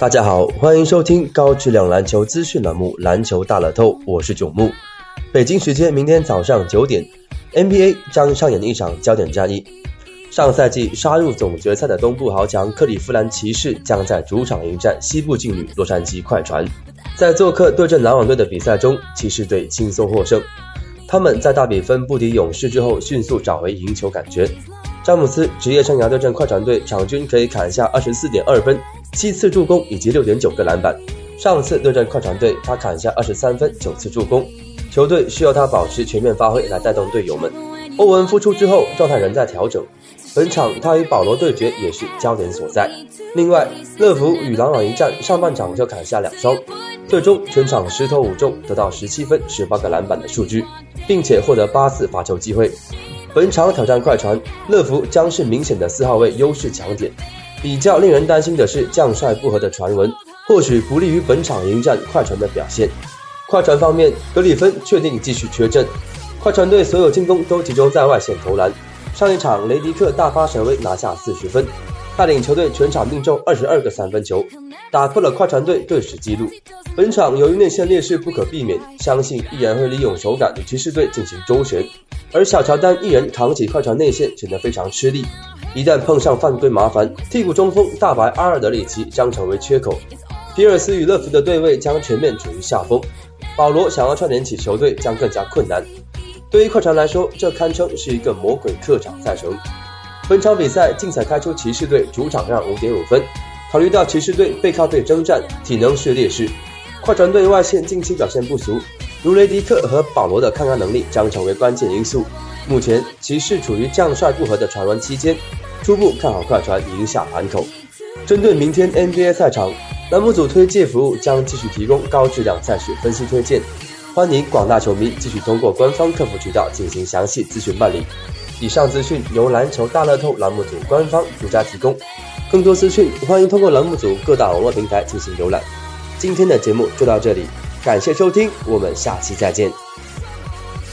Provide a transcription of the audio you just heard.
大家好，欢迎收听高质量篮球资讯栏目《篮球大乐透》，我是九木。北京时间明天早上九点，NBA 将上演一场焦点战役。上赛季杀入总决赛的东部豪强克利夫兰骑士将在主场迎战西部劲旅洛杉矶快船。在做客对阵篮网队的比赛中，骑士队轻松获胜。他们在大比分不敌勇士之后，迅速找回赢球感觉。詹姆斯职业生涯对阵快船队，场均可以砍下二十四点二分。七次助攻以及六点九个篮板。上次对阵快船队，他砍下二十三分、九次助攻。球队需要他保持全面发挥来带动队友们。欧文复出之后，状态仍在调整。本场他与保罗对决也是焦点所在。另外，乐福与篮网一战，上半场就砍下两双，最终全场十投五中，得到十七分、十八个篮板的数据，并且获得八次罚球机会。本场挑战快船，乐福将是明显的四号位优势强点。比较令人担心的是将帅不和的传闻，或许不利于本场迎战快船的表现。快船方面，格里芬确定继续缺阵，快船队所有进攻都集中在外线投篮。上一场雷迪克大发神威拿下四十分，带领球队全场命中二十二个三分球，打破了快船队队史纪录。本场由于内线劣势不可避免，相信依然会利用手感与骑士队进行周旋，而小乔丹一人扛起快船内线显得非常吃力。一旦碰上犯规麻烦，替补中锋大白阿尔德里奇将成为缺口。皮尔斯与乐福的对位将全面处于下风，保罗想要串联起球队将更加困难。对于快船来说，这堪称是一个魔鬼客场赛程。本场比赛竞彩开出骑士队主场让五点五分，考虑到骑士队背靠背征战，体能是劣势，快船队外线近期表现不俗，如雷迪克和保罗的抗压能力将成为关键因素。目前骑士处于将帅不和的传闻期间，初步看好快船赢下盘口。针对明天 NBA 赛场，栏目组推介服务将继续提供高质量赛事分析推荐，欢迎广大球迷继续通过官方客服渠道进行详细咨询办理。以上资讯由篮球大乐透栏目组官方独家提供，更多资讯欢迎通过栏目组各大网络平台进行浏览。今天的节目就到这里，感谢收听，我们下期再见。